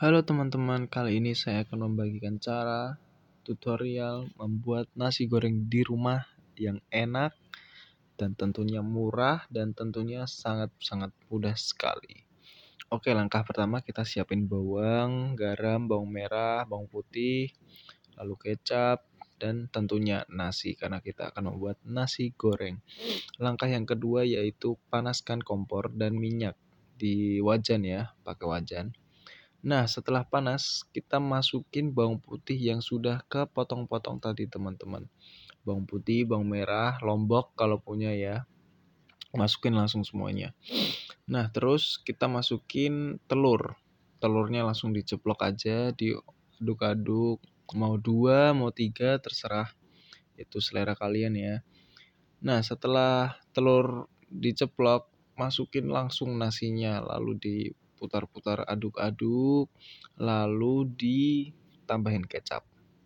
Halo teman-teman, kali ini saya akan membagikan cara tutorial membuat nasi goreng di rumah yang enak dan tentunya murah dan tentunya sangat-sangat mudah sekali. Oke, langkah pertama kita siapin bawang, garam, bawang merah, bawang putih, lalu kecap, dan tentunya nasi karena kita akan membuat nasi goreng. Langkah yang kedua yaitu panaskan kompor dan minyak di wajan ya, pakai wajan. Nah, setelah panas, kita masukin bawang putih yang sudah kepotong-potong tadi, teman-teman. Bawang putih, bawang merah, lombok kalau punya ya. Masukin langsung semuanya. Nah, terus kita masukin telur. Telurnya langsung diceplok aja, diaduk-aduk. Mau dua, mau tiga, terserah. Itu selera kalian ya. Nah, setelah telur diceplok, masukin langsung nasinya, lalu di putar-putar aduk-aduk lalu ditambahin kecap